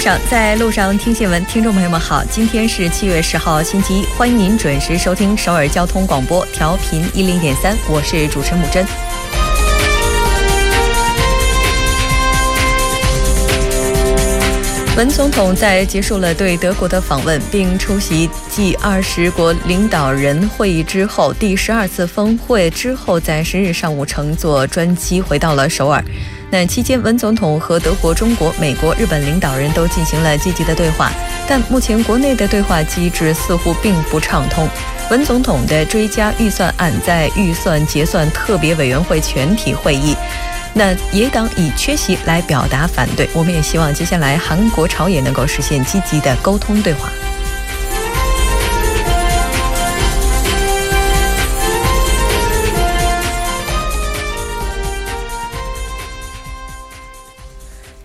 上，在路上听新闻。听众朋友们好，今天是七月十号，星期一，欢迎您准时收听首尔交通广播，调频一零点三，我是主持人木真。文总统在结束了对德国的访问，并出席 G 二十国领导人会议之后，第十二次峰会之后，在十日上午乘坐专机回到了首尔。那期间，文总统和德国、中国、美国、日本领导人都进行了积极的对话，但目前国内的对话机制似乎并不畅通。文总统的追加预算案在预算结算特别委员会全体会议，那野党以缺席来表达反对。我们也希望接下来韩国朝野能够实现积极的沟通对话。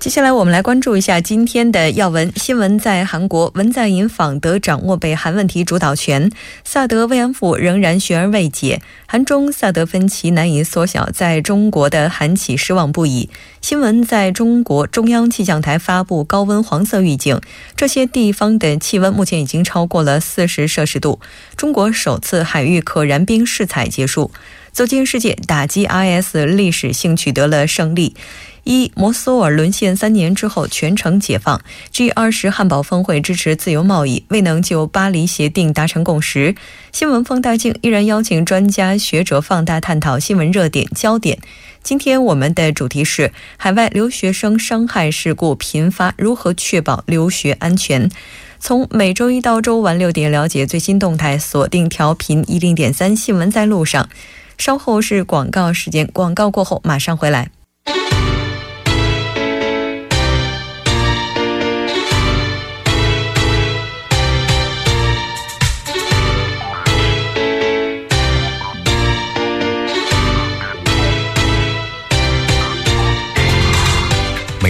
接下来我们来关注一下今天的要闻新闻。在韩国，文在寅访德掌握北韩问题主导权，萨德慰安妇仍然悬而未解，韩中萨德分歧难以缩小，在中国的韩企失望不已。新闻在中国中央气象台发布高温黄色预警，这些地方的气温目前已经超过了四十摄氏度。中国首次海域可燃冰试采结束，走进世界打击 IS 历史性取得了胜利。一摩苏尔沦陷三年之后全城解放。G 二十汉堡峰会支持自由贸易，未能就巴黎协定达成共识。新闻放大镜依然邀请专家学者放大探讨新闻热点焦点。今天我们的主题是海外留学生伤害事故频发，如何确保留学安全？从每周一到周晚六点了解最新动态，锁定调频一零点三新闻在路上。稍后是广告时间，广告过后马上回来。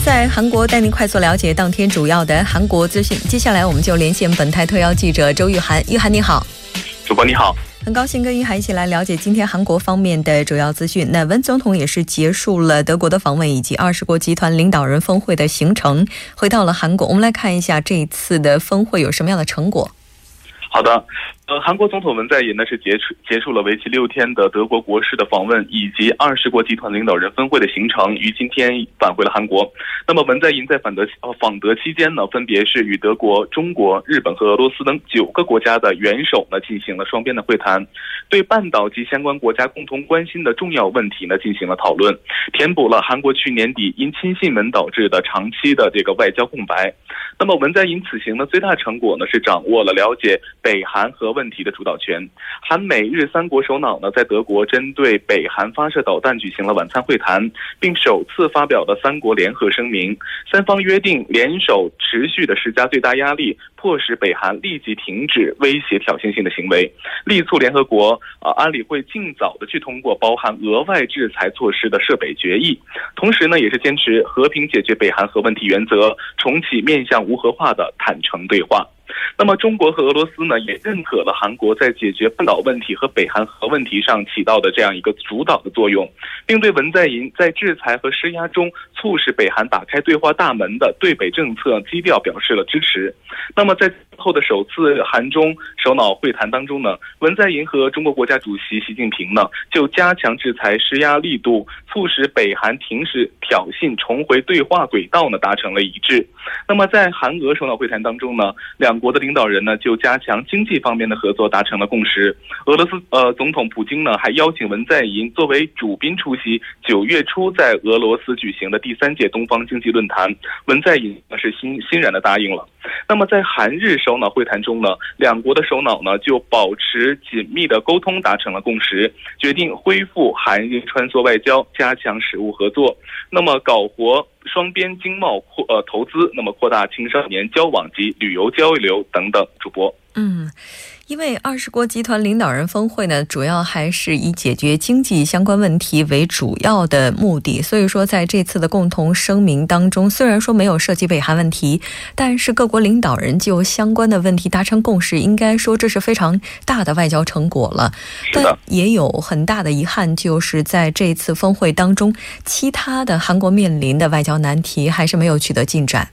在韩国带您快速了解当天主要的韩国资讯。接下来我们就连线本台特邀记者周玉涵。玉涵你好，主播你好，很高兴跟玉涵一起来了解今天韩国方面的主要资讯。那文总统也是结束了德国的访问以及二十国集团领导人峰会的行程，回到了韩国。我们来看一下这一次的峰会有什么样的成果。好的。呃，韩国总统文在寅呢是结束结束了为期六天的德国国事的访问，以及二十国集团领导人峰会的行程，于今天返回了韩国。那么文在寅在访德呃访德期间呢，分别是与德国、中国、日本和俄罗斯等九个国家的元首呢进行了双边的会谈，对半岛及相关国家共同关心的重要问题呢进行了讨论，填补了韩国去年底因亲信门导致的长期的这个外交空白。那么文在寅此行的最大成果呢是掌握了了解北韩和。问题的主导权，韩美日三国首脑呢，在德国针对北韩发射导弹举行了晚餐会谈，并首次发表了三国联合声明。三方约定联手持续的施加最大压力，迫使北韩立即停止威胁挑衅性的行为，力促联合国啊安理会尽早的去通过包含额外制裁措施的涉北决议。同时呢，也是坚持和平解决北韩核问题原则，重启面向无核化的坦诚对话。那么，中国和俄罗斯呢，也认可了韩国在解决半岛问题和北韩核问题上起到的这样一个主导的作用，并对文在寅在制裁和施压中促使北韩打开对话大门的对北政策基调表示了支持。那么，在后的首次韩中首脑会谈当中呢，文在寅和中国国家主席习近平呢，就加强制裁施压力度，促使北韩停止挑衅，重回对话轨道呢，达成了一致。那么，在韩俄首脑会谈当中呢，两国的领导人呢，就加强经济方面的合作达成了共识。俄罗斯呃总统普京呢，还邀请文在寅作为主宾出席九月初在俄罗斯举行的第三届东方经济论坛。文在寅呢是欣欣然的答应了。那么在韩日首脑会谈中呢，两国的首脑呢就保持紧密的沟通，达成了共识，决定恢复韩日穿梭外交，加强实务合作。那么搞活双边经贸扩呃投资，那么扩大青少年交往及旅游交流等等。主播，嗯。因为二十国集团领导人峰会呢，主要还是以解决经济相关问题为主要的目的，所以说在这次的共同声明当中，虽然说没有涉及北韩问题，但是各国领导人就相关的问题达成共识，应该说这是非常大的外交成果了。但也有很大的遗憾，就是在这次峰会当中，其他的韩国面临的外交难题还是没有取得进展。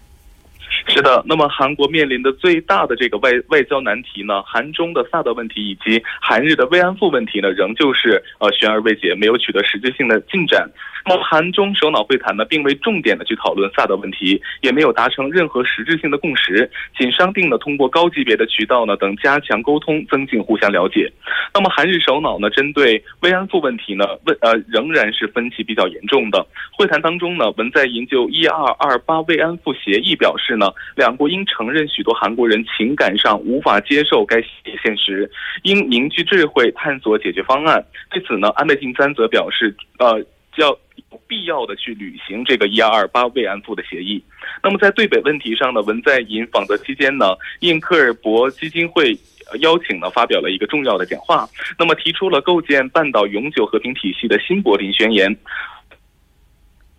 是的，那么韩国面临的最大的这个外外交难题呢，韩中的萨德问题以及韩日的慰安妇问题呢，仍旧是呃悬而未解，没有取得实质性的进展。那么韩中首脑会谈呢，并未重点的去讨论萨德问题，也没有达成任何实质性的共识，仅商定了通过高级别的渠道呢等加强沟通，增进互相了解。那么韩日首脑呢，针对慰安妇问题呢，问呃仍然是分歧比较严重的。会谈当中呢，文在寅就一二二八慰安妇协议表示呢，两国应承认许多韩国人情感上无法接受该现实，应凝聚智慧探索解决方案。对此呢，安倍晋三则表示，呃。要有必要的去履行这个一二二八慰安妇的协议。那么在对北问题上呢，文在寅访德期间呢，应科尔伯基金会邀请呢，发表了一个重要的讲话。那么提出了构建半岛永久和平体系的新柏林宣言。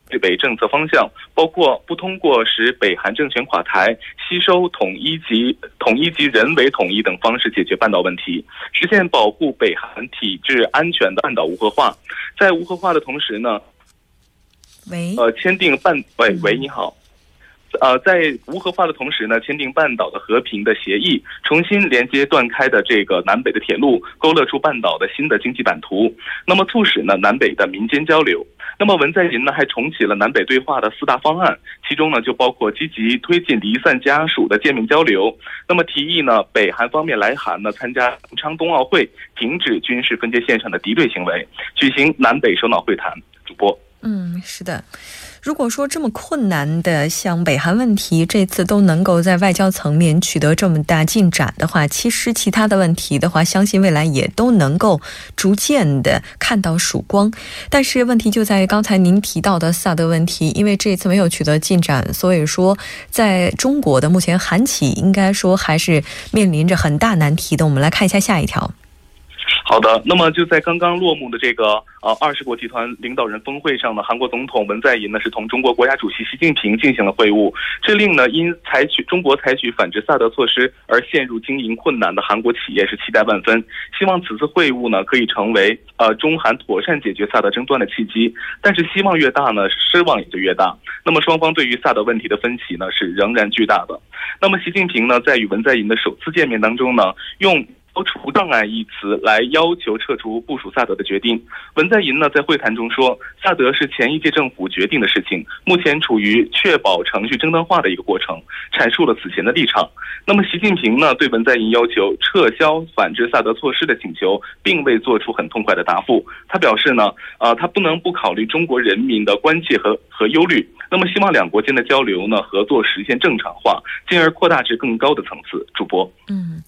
对北政策方向包括不通过使北韩政权垮台、吸收统一及统一及人为统一等方式解决半岛问题，实现保护北韩体制安全的半岛无核化。在无核化的同时呢，喂，呃，签订半喂喂你好，呃，在无核化的同时呢，签订半岛的和平的协议，重新连接断开的这个南北的铁路，勾勒出半岛的新的经济版图。那么促使呢南北的民间交流。那么文在寅呢还重启了南北对话的四大方案，其中呢就包括积极推进离散家属的见面交流。那么提议呢北韩方面来韩呢参加平昌冬奥会，停止军事分界线上的敌对行为，举行南北首脑会谈。主播，嗯，是的。如果说这么困难的像北韩问题，这次都能够在外交层面取得这么大进展的话，其实其他的问题的话，相信未来也都能够逐渐的看到曙光。但是问题就在于刚才您提到的萨德问题，因为这次没有取得进展，所以说在中国的目前韩企应该说还是面临着很大难题的。我们来看一下下一条。好的，那么就在刚刚落幕的这个呃二十国集团领导人峰会上呢，韩国总统文在寅呢是同中国国家主席习近平进行了会晤，这令呢因采取中国采取反制萨德措施而陷入经营困难的韩国企业是期待万分，希望此次会晤呢可以成为呃中韩妥善解决萨德争端的契机。但是希望越大呢，失望也就越大。那么双方对于萨德问题的分歧呢是仍然巨大的。那么习近平呢在与文在寅的首次见面当中呢用。消除障碍一词来要求撤除部署萨德的决定。文在寅呢在会谈中说，萨德是前一届政府决定的事情，目前处于确保程序正当化的一个过程，阐述了此前的立场。那么习近平呢对文在寅要求撤销反制萨德措施的请求，并未做出很痛快的答复。他表示呢，呃，他不能不考虑中国人民的关切和和忧虑。那么希望两国间的交流呢合作实现正常化，进而扩大至更高的层次。主播，嗯。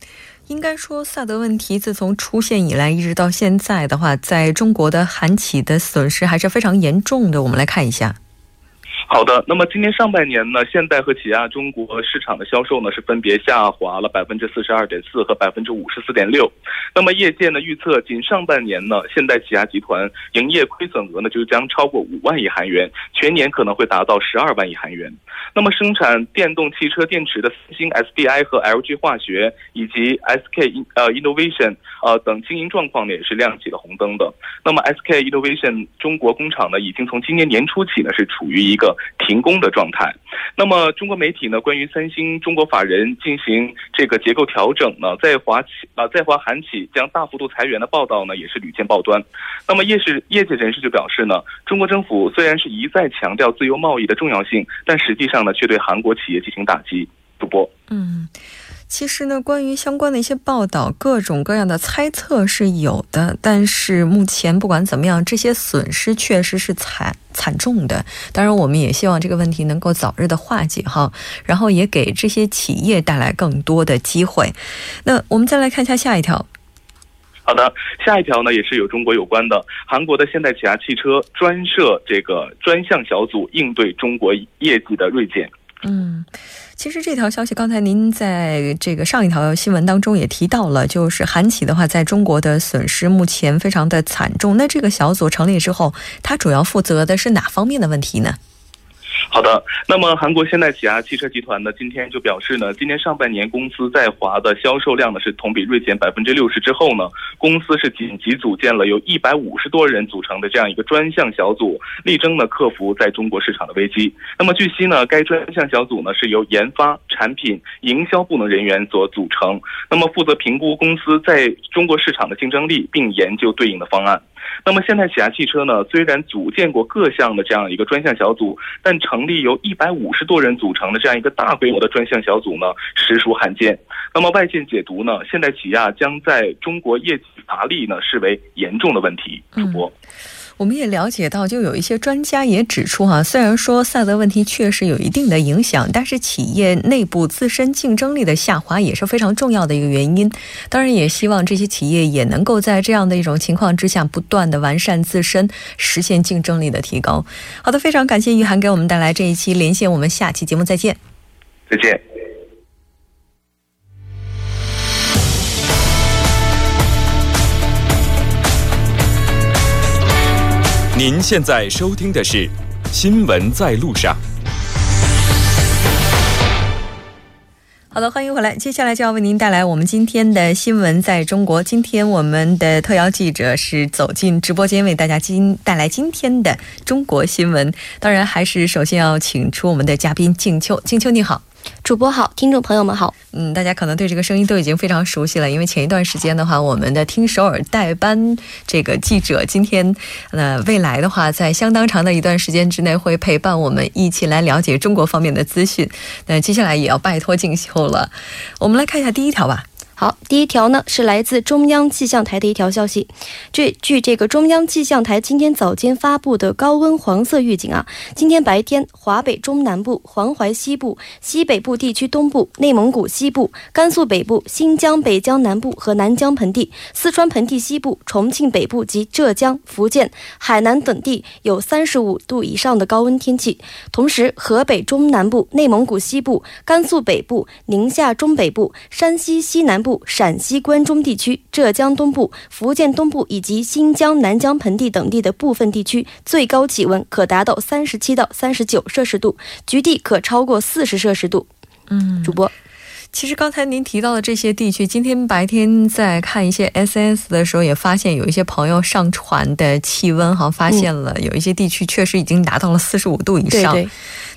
应该说，萨德问题自从出现以来，一直到现在的话，在中国的韩企的损失还是非常严重的。我们来看一下。好的，那么今年上半年呢，现代和起亚中国市场的销售呢是分别下滑了百分之四十二点四和百分之五十四点六。那么业界呢预测，仅上半年呢，现代起亚集团营业亏损额呢就将超过五万亿韩元，全年可能会达到十二万亿韩元。那么生产电动汽车电池的三星 SDI 和 LG 化学以及 SK 呃 Innovation 呃等经营状况呢也是亮起了红灯的。那么 SK Innovation 中国工厂呢已经从今年年初起呢是处于一个停工的状态。那么中国媒体呢关于三星中国法人进行这个结构调整呢，在华企啊在华韩企将大幅度裁员的报道呢也是屡见报端。那么业是业界人士就表示呢，中国政府虽然是一再强调自由贸易的重要性，但实际上呢却对韩国企业进行打击。主播，嗯。其实呢，关于相关的一些报道，各种各样的猜测是有的。但是目前不管怎么样，这些损失确实是惨惨重的。当然，我们也希望这个问题能够早日的化解哈，然后也给这些企业带来更多的机会。那我们再来看一下下一条。好的，下一条呢也是有中国有关的。韩国的现代起亚汽车专设这个专项小组应对中国业绩的锐减。嗯。其实这条消息刚才您在这个上一条新闻当中也提到了，就是韩企的话在中国的损失目前非常的惨重。那这个小组成立之后，它主要负责的是哪方面的问题呢？好的，那么韩国现代起亚汽车集团呢，今天就表示呢，今年上半年公司在华的销售量呢是同比锐减百分之六十之后呢，公司是紧急组建了由一百五十多人组成的这样一个专项小组，力争呢克服在中国市场的危机。那么据悉呢，该专项小组呢是由研发、产品、营销部门人员所组成，那么负责评估公司在中国市场的竞争力，并研究对应的方案。那么现代起亚汽车呢，虽然组建过各项的这样一个专项小组，但成立由一百五十多人组成的这样一个大规模的专项小组呢，实属罕见。那么外界解读呢，现代起亚将在中国业绩乏力呢，视为严重的问题。主播。我们也了解到，就有一些专家也指出，哈，虽然说萨德问题确实有一定的影响，但是企业内部自身竞争力的下滑也是非常重要的一个原因。当然，也希望这些企业也能够在这样的一种情况之下，不断的完善自身，实现竞争力的提高。好的，非常感谢玉涵给我们带来这一期连线，我们下期节目再见。再见。您现在收听的是《新闻在路上》。好的，欢迎回来。接下来就要为您带来我们今天的新闻在中国。今天我们的特邀记者是走进直播间，为大家今带来今天的中国新闻。当然，还是首先要请出我们的嘉宾静秋。静秋，你好。主播好，听众朋友们好。嗯，大家可能对这个声音都已经非常熟悉了，因为前一段时间的话，我们的听首尔代班这个记者今天，呃，未来的话，在相当长的一段时间之内会陪伴我们一起来了解中国方面的资讯。那接下来也要拜托静修了，我们来看一下第一条吧。好，第一条呢是来自中央气象台的一条消息。据据这个中央气象台今天早间发布的高温黄色预警啊，今天白天华北中南部、黄淮西部、西北部地区东部、内蒙古西部、甘肃北部、新疆北疆南部和南疆盆地、四川盆地西部、重庆北部及浙江、福建、海南等地有三十五度以上的高温天气。同时，河北中南部、内蒙古西部、甘肃北部、宁夏中北部、山西西南部。陕西关中地区、浙江东部、福建东部以及新疆南疆盆地等地的部分地区，最高气温可达到三十七到三十九摄氏度，局地可超过四十摄氏度。嗯，主播，其实刚才您提到的这些地区，今天白天在看一些 SNS 的时候，也发现有一些朋友上传的气温，哈，发现了有一些地区确实已经达到了四十五度以上。对对。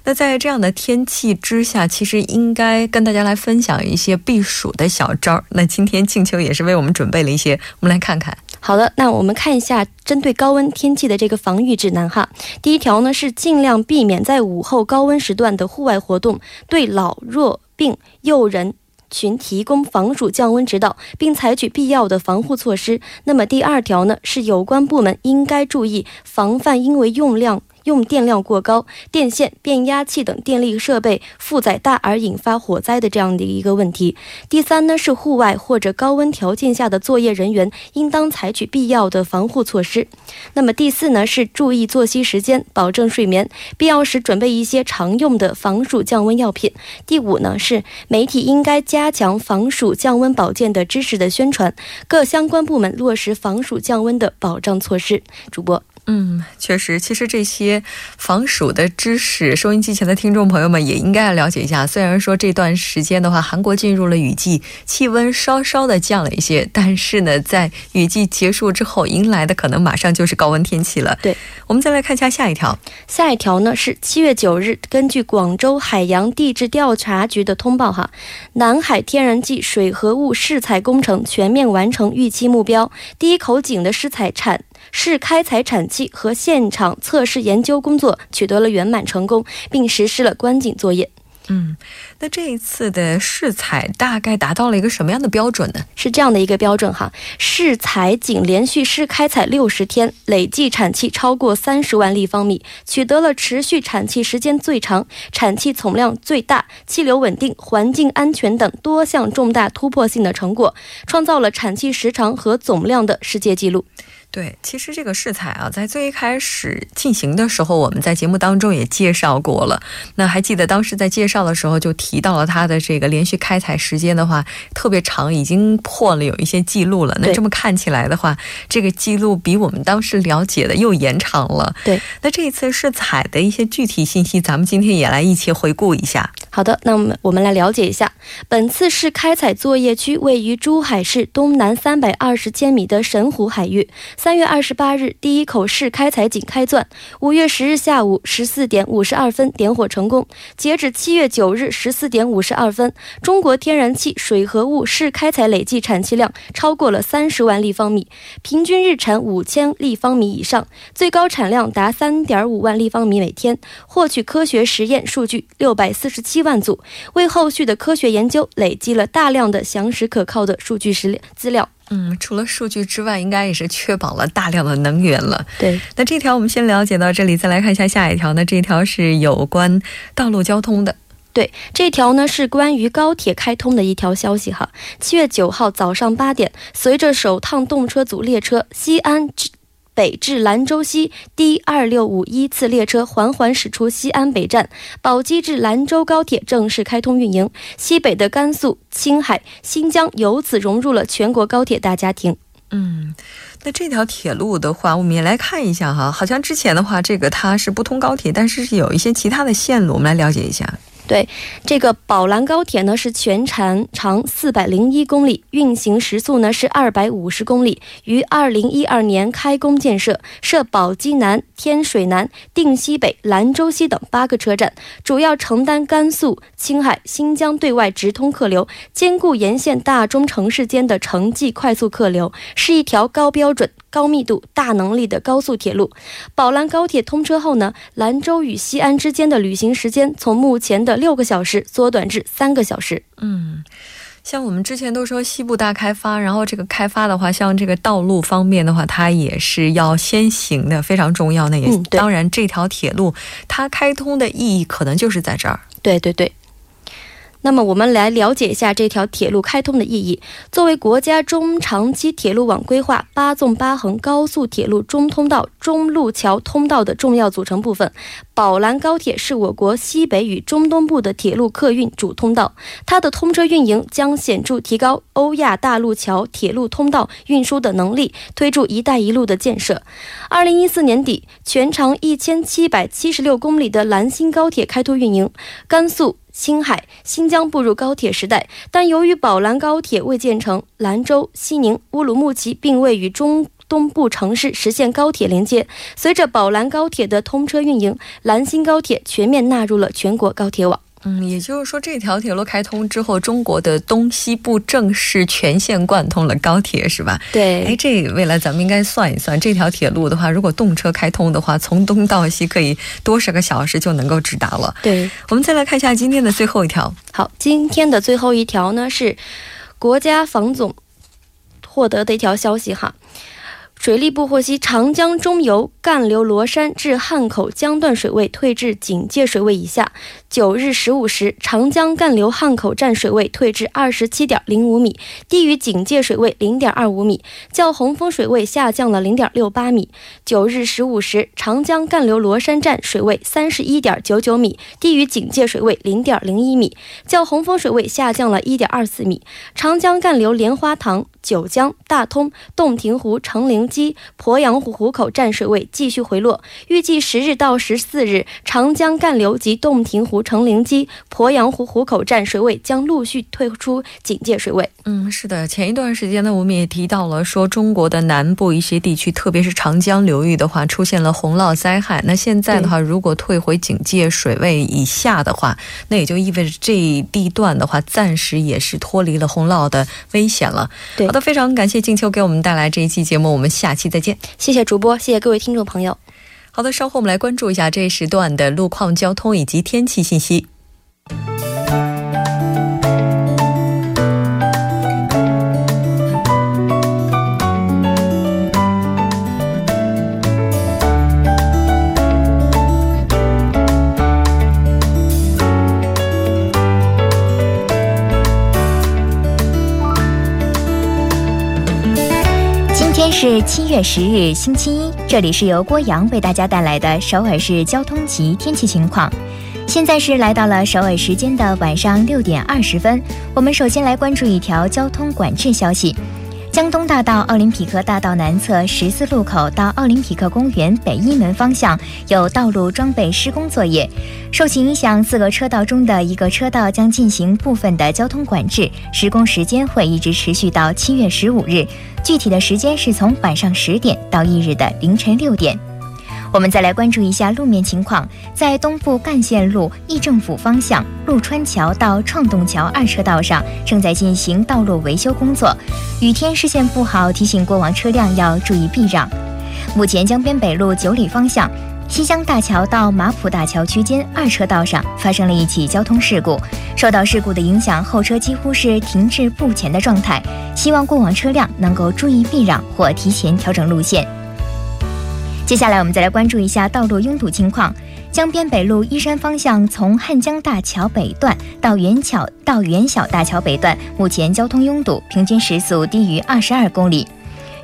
那在这样的天气之下，其实应该跟大家来分享一些避暑的小招。那今天静秋也是为我们准备了一些，我们来看看。好的，那我们看一下针对高温天气的这个防御指南哈。第一条呢是尽量避免在午后高温时段的户外活动，对老弱并诱人群提供防暑降温指导，并采取必要的防护措施。那么第二条呢是有关部门应该注意防范因为用量。用电量过高、电线、变压器等电力设备负载大而引发火灾的这样的一个问题。第三呢是户外或者高温条件下的作业人员应当采取必要的防护措施。那么第四呢是注意作息时间，保证睡眠，必要时准备一些常用的防暑降温药品。第五呢是媒体应该加强防暑降温保健的知识的宣传，各相关部门落实防暑降温的保障措施。主播。嗯，确实，其实这些防暑的知识，收音机前的听众朋友们也应该要了解一下。虽然说这段时间的话，韩国进入了雨季，气温稍稍的降了一些，但是呢，在雨季结束之后，迎来的可能马上就是高温天气了。对，我们再来看一下下一条。下一条呢是七月九日，根据广州海洋地质调查局的通报，哈，南海天然气水合物试采工程全面完成预期目标，第一口井的试采产。试开采产气和现场测试研究工作取得了圆满成功，并实施了观景作业。嗯，那这一次的试采大概达到了一个什么样的标准呢？是这样的一个标准哈，试采仅连续试开采六十天，累计产气超过三十万立方米，取得了持续产气时间最长、产气总量最大、气流稳定、环境安全等多项重大突破性的成果，创造了产气时长和总量的世界纪录。对，其实这个试采啊，在最一开始进行的时候，我们在节目当中也介绍过了。那还记得当时在介绍的时候就提到了它的这个连续开采时间的话特别长，已经破了有一些记录了。那这么看起来的话，这个记录比我们当时了解的又延长了。对，那这一次试采的一些具体信息，咱们今天也来一起回顾一下。好的，那我们我们来了解一下，本次试开采作业区位于珠海市东南三百二十千米的神湖海域。三月二十八日，第一口试开采井开钻。五月十日下午十四点五十二分点火成功。截止七月九日十四点五十二分，中国天然气水合物试开采累计产气量超过了三十万立方米，平均日产五千立方米以上，最高产量达三点五万立方米每天。获取科学实验数据六百四十七万组，为后续的科学研究累积了大量的详实可靠的数据实资料。嗯，除了数据之外，应该也是确保了大量的能源了。对，那这条我们先了解到这里，再来看一下下一条。那这条是有关道路交通的。对，这条呢是关于高铁开通的一条消息哈。七月九号早上八点，随着首趟动车组列车西安至。北至兰州西 D 二六五一次列车缓缓驶出西安北站，宝鸡至兰州高铁正式开通运营。西北的甘肃、青海、新疆由此融入了全国高铁大家庭。嗯，那这条铁路的话，我们也来看一下哈。好像之前的话，这个它是不通高铁，但是是有一些其他的线路，我们来了解一下。对，这个宝兰高铁呢是全长长四百零一公里，运行时速呢是二百五十公里，于二零一二年开工建设，设宝鸡南、天水南、定西北、兰州西等八个车站，主要承担甘肃、青海、新疆对外直通客流，兼顾沿线大中城市间的城际快速客流，是一条高标准。高密度、大能力的高速铁路，宝兰高铁通车后呢，兰州与西安之间的旅行时间从目前的六个小时缩短至三个小时。嗯，像我们之前都说西部大开发，然后这个开发的话，像这个道路方面的话，它也是要先行的，非常重要。那也当然，这条铁路它开通的意义可能就是在这儿。对对对。那么我们来了解一下这条铁路开通的意义。作为国家中长期铁路网规划八纵八横高速铁路中通道、中路桥通道的重要组成部分，宝兰高铁是我国西北与中东部的铁路客运主通道。它的通车运营将显著提高欧亚大陆桥铁路通道运输的能力，推助“一带一路”的建设。二零一四年底，全长一千七百七十六公里的兰新高铁开通运营，甘肃。青海、新疆步入高铁时代，但由于宝兰高铁未建成，兰州、西宁、乌鲁木齐并未与中东部城市实现高铁连接。随着宝兰高铁的通车运营，兰新高铁全面纳入了全国高铁网。嗯，也就是说，这条铁路开通之后，中国的东西部正式全线贯通了高铁，是吧？对。哎，这未来咱们应该算一算，这条铁路的话，如果动车开通的话，从东到西可以多少个小时就能够直达了。对。我们再来看一下今天的最后一条。好，今天的最后一条呢是国家防总获得的一条消息哈。水利部获悉，长江中游干流罗山至汉口江段水位退至警戒水位以下。九日十五时，长江干流汉口站水位退至二十七点零五米，低于警戒水位零点二五米，较洪峰水位下降了零点六八米。九日十五时，长江干流罗山站水位三十一点九九米，低于警戒水位零点零一米，较洪峰水位下降了一点二四米。长江干流莲花塘、九江、大通、洞庭湖、成陵。基鄱阳湖湖口站水位继续回落，预计十日到十四日，长江干流及洞庭湖、成陵基、鄱阳湖湖口站水位将陆续退出警戒水位。嗯，是的，前一段时间呢，我们也提到了，说中国的南部一些地区，特别是长江流域的话，出现了洪涝灾害。那现在的话，如果退回警戒水位以下的话，那也就意味着这一地段的话，暂时也是脱离了洪涝的危险了。对，好的，非常感谢静秋给我们带来这一期节目，我们。下期再见，谢谢主播，谢谢各位听众朋友。好的，稍后我们来关注一下这一时段的路况、交通以及天气信息。是七月十日，星期一。这里是由郭阳为大家带来的首尔市交通及天气情况。现在是来到了首尔时间的晚上六点二十分。我们首先来关注一条交通管制消息。江东大道奥林匹克大道南侧十字路口到奥林匹克公园北一门方向有道路装备施工作业，受其影响，四个车道中的一个车道将进行部分的交通管制，施工时间会一直持续到七月十五日，具体的时间是从晚上十点到翌日的凌晨六点。我们再来关注一下路面情况，在东部干线路议政府方向陆川桥到创洞桥二车道上正在进行道路维修工作，雨天视线不好，提醒过往车辆要注意避让。目前江边北路九里方向西江大桥到马浦大桥区间二车道上发生了一起交通事故，受到事故的影响，后车几乎是停滞不前的状态，希望过往车辆能够注意避让或提前调整路线。接下来，我们再来关注一下道路拥堵情况。江边北路依山方向，从汉江大桥北段到元桥到元小大桥北段，目前交通拥堵，平均时速低于二十二公里。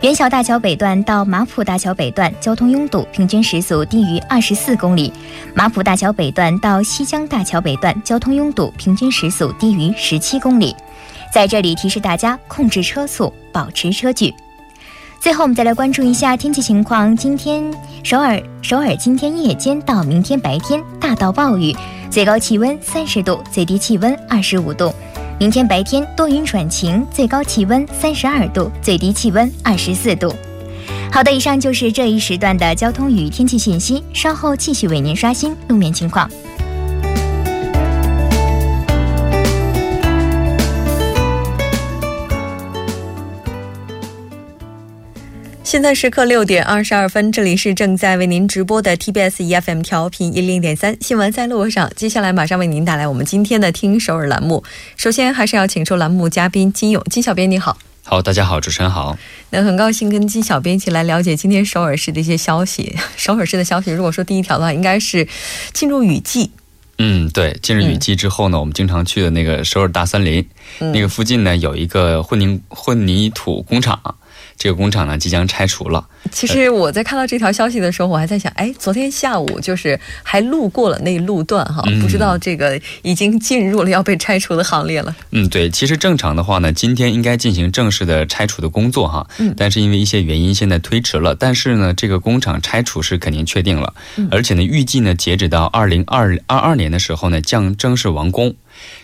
元小大桥北段到马浦大桥北段，交通拥堵，平均时速低于二十四公里。马浦大桥北段到西江大桥北段，交通拥堵，平均时速低于十七公里。在这里提示大家控制车速，保持车距。最后，我们再来关注一下天气情况。今天首尔首尔今天夜间到明天白天大到暴雨，最高气温三十度，最低气温二十五度。明天白天多云转晴，最高气温三十二度，最低气温二十四度。好的，以上就是这一时段的交通与天气信息，稍后继续为您刷新路面情况。现在时刻六点二十二分，这里是正在为您直播的 TBS EFM 调频一零点三新闻在路上。接下来马上为您带来我们今天的听首尔栏目。首先还是要请出栏目嘉宾金勇金小编，你好。好，大家好，主持人好。那很高兴跟金小编一起来了解今天首尔市的一些消息。首尔市的消息，如果说第一条的话，应该是进入雨季。嗯，对，进入雨季之后呢，我们经常去的那个首尔大森林，那个附近呢有一个混凝混凝土工厂。这个工厂呢即将拆除了。其实我在看到这条消息的时候，我还在想，哎，昨天下午就是还路过了那路段哈，不知道这个已经进入了要被拆除的行列了。嗯，对，其实正常的话呢，今天应该进行正式的拆除的工作哈。嗯。但是因为一些原因，现在推迟了。但是呢，这个工厂拆除是肯定确定了，而且呢，预计呢，截止到二零二二二年的时候呢，将正式完工。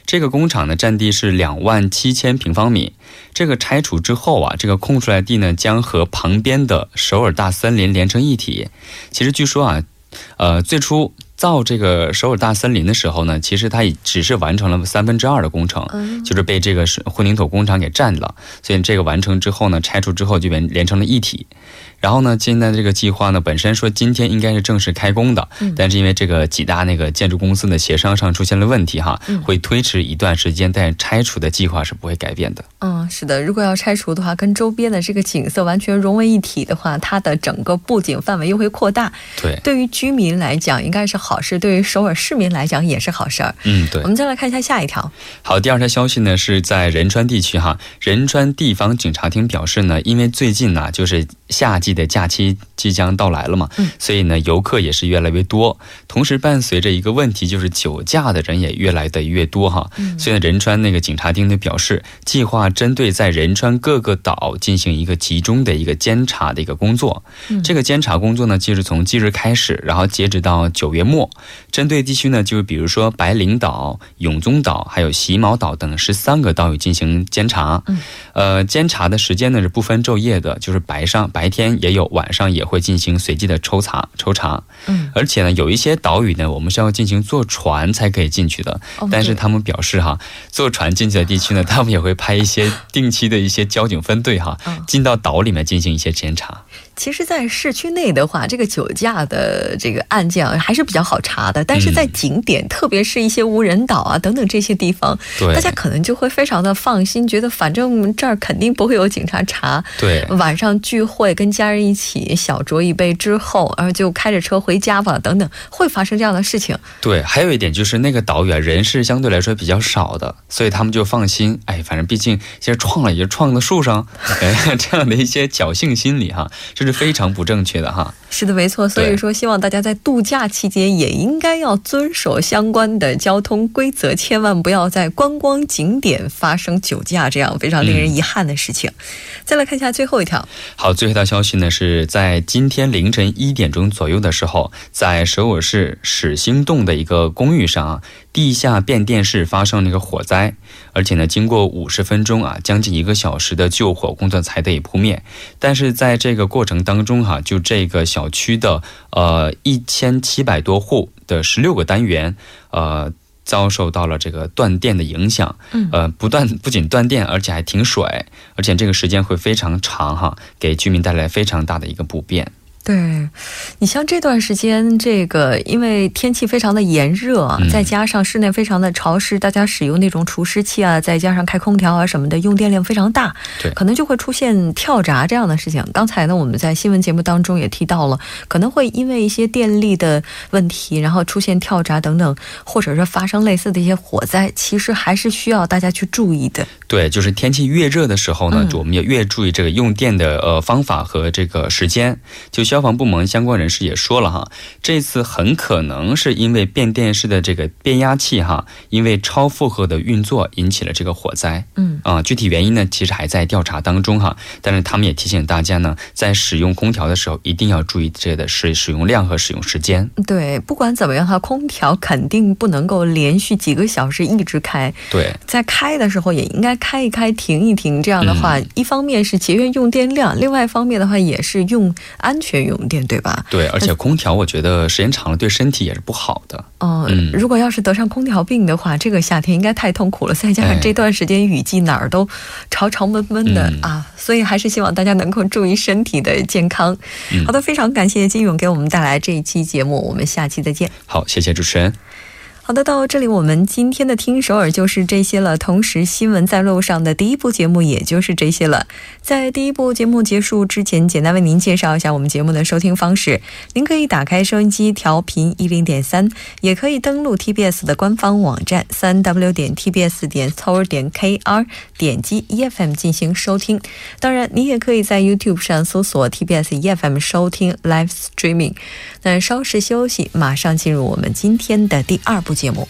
这个工厂的占地是两万七千平方米。这个拆除之后啊，这个空出来地呢，将和旁边的首尔大森林连成一体。其实据说啊，呃，最初造这个首尔大森林的时候呢，其实它也只是完成了三分之二的工程，就是被这个是混凝土工厂给占了。所以这个完成之后呢，拆除之后就连连成了一体。然后呢，现在这个计划呢，本身说今天应该是正式开工的，但是因为这个几大那个建筑公司的协商上出现了问题哈，会推迟一段时间，但拆除的计划是不会改变的。嗯，是的，如果要拆除的话，跟周边的这个景色完全融为一体的话，它的整个布景范围又会扩大。对，对于居民来讲应该是好事，对于首尔市民来讲也是好事儿。嗯，对。我们再来看一下下一条。好，第二条消息呢是在仁川地区哈，仁川地方警察厅表示呢，因为最近呢就是夏季的假期。即将到来了嘛，所以呢，游客也是越来越多。同时，伴随着一个问题，就是酒驾的人也越来的越多哈。所以，仁川那个警察厅就表示，计划针对在仁川各个岛进行一个集中的一个监察的一个工作。这个监察工作呢，就是从即日开始，然后截止到九月末。针对地区呢，就是比如说白领岛、永宗岛还有喜毛岛等十三个岛屿进行监察。呃，监察的时间呢是不分昼夜的，就是白上白天也有，晚上也会进行随机的抽查抽查。嗯，而且呢，有一些岛屿呢，我们是要进行坐船才可以进去的。但是他们表示哈，坐船进去的地区呢，他们也会派一些定期的一些交警分队哈，进到岛里面进行一些检查。其实，在市区内的话，这个酒驾的这个案件还是比较好查的。但是在景点，特别是一些无人岛啊等等这些地方，大家可能就会非常的放心，觉得反正这儿肯定不会有警察查。对，晚上聚会跟家人一起小酌一杯之后，然后就开着车回家吧，等等，会发生这样的事情。对，还有一点就是那个岛屿啊，人是相对来说比较少的，所以他们就放心。哎，反正毕竟现在撞了也就撞到树上，哎，这样的一些侥幸心理哈，这是非常不正确的哈。是的，没错。所以说，希望大家在度假期间也应该要遵守相关的交通规则，千万不要在观光景点发生酒驾这样非常令人遗憾的事情。再来看一下最后一条。好，最后一条消息呢，是在今天凌晨一点钟左右的时候，在首尔市始兴洞的一个公寓上啊，地下变电室发生了一个火灾，而且呢，经过五十分钟啊，将近一个小时的救火工作才得以扑灭。但是在这个过程当中哈，就这个小区的呃一千七百多户的十六个单元呃。遭受到了这个断电的影响，嗯，呃，不断不仅断电，而且还停水，而且这个时间会非常长哈，给居民带来非常大的一个不便。对，你像这段时间，这个因为天气非常的炎热，再加上室内非常的潮湿，大家使用那种除湿器啊，再加上开空调啊什么的，用电量非常大，对，可能就会出现跳闸这样的事情。刚才呢，我们在新闻节目当中也提到了，可能会因为一些电力的问题，然后出现跳闸等等，或者是发生类似的一些火灾，其实还是需要大家去注意的。对，就是天气越热的时候呢，我们也越注意这个用电的呃方法和这个时间，就像。消防部门相关人士也说了哈，这次很可能是因为变电室的这个变压器哈，因为超负荷的运作引起了这个火灾。嗯啊，具体原因呢，其实还在调查当中哈。但是他们也提醒大家呢，在使用空调的时候，一定要注意这个使使用量和使用时间。对，不管怎么样哈，空调肯定不能够连续几个小时一直开。对，在开的时候也应该开一开，停一停。这样的话，一方面是节约用电量，另外一方面的话也是用安全。用电对吧？对，而且空调我觉得时间长了对身体也是不好的。嗯，如果要是得上空调病的话，这个夏天应该太痛苦了。再加上这段时间雨季，哪儿都潮潮闷闷的啊，所以还是希望大家能够注意身体的健康。好的，非常感谢金勇给我们带来这一期节目，我们下期再见。好，谢谢主持人。好的，到这里我们今天的听首尔就是这些了。同时，新闻在路上的第一部节目也就是这些了。在第一部节目结束之前，简单为您介绍一下我们节目的收听方式。您可以打开收音机调频一零点三，也可以登录 TBS 的官方网站三 W 点 TBS 点 tour 点 KR，点击 EFM 进行收听。当然，你也可以在 YouTube 上搜索 TBS EFM 收听 Live Streaming。那稍事休息，马上进入我们今天的第二部。节目。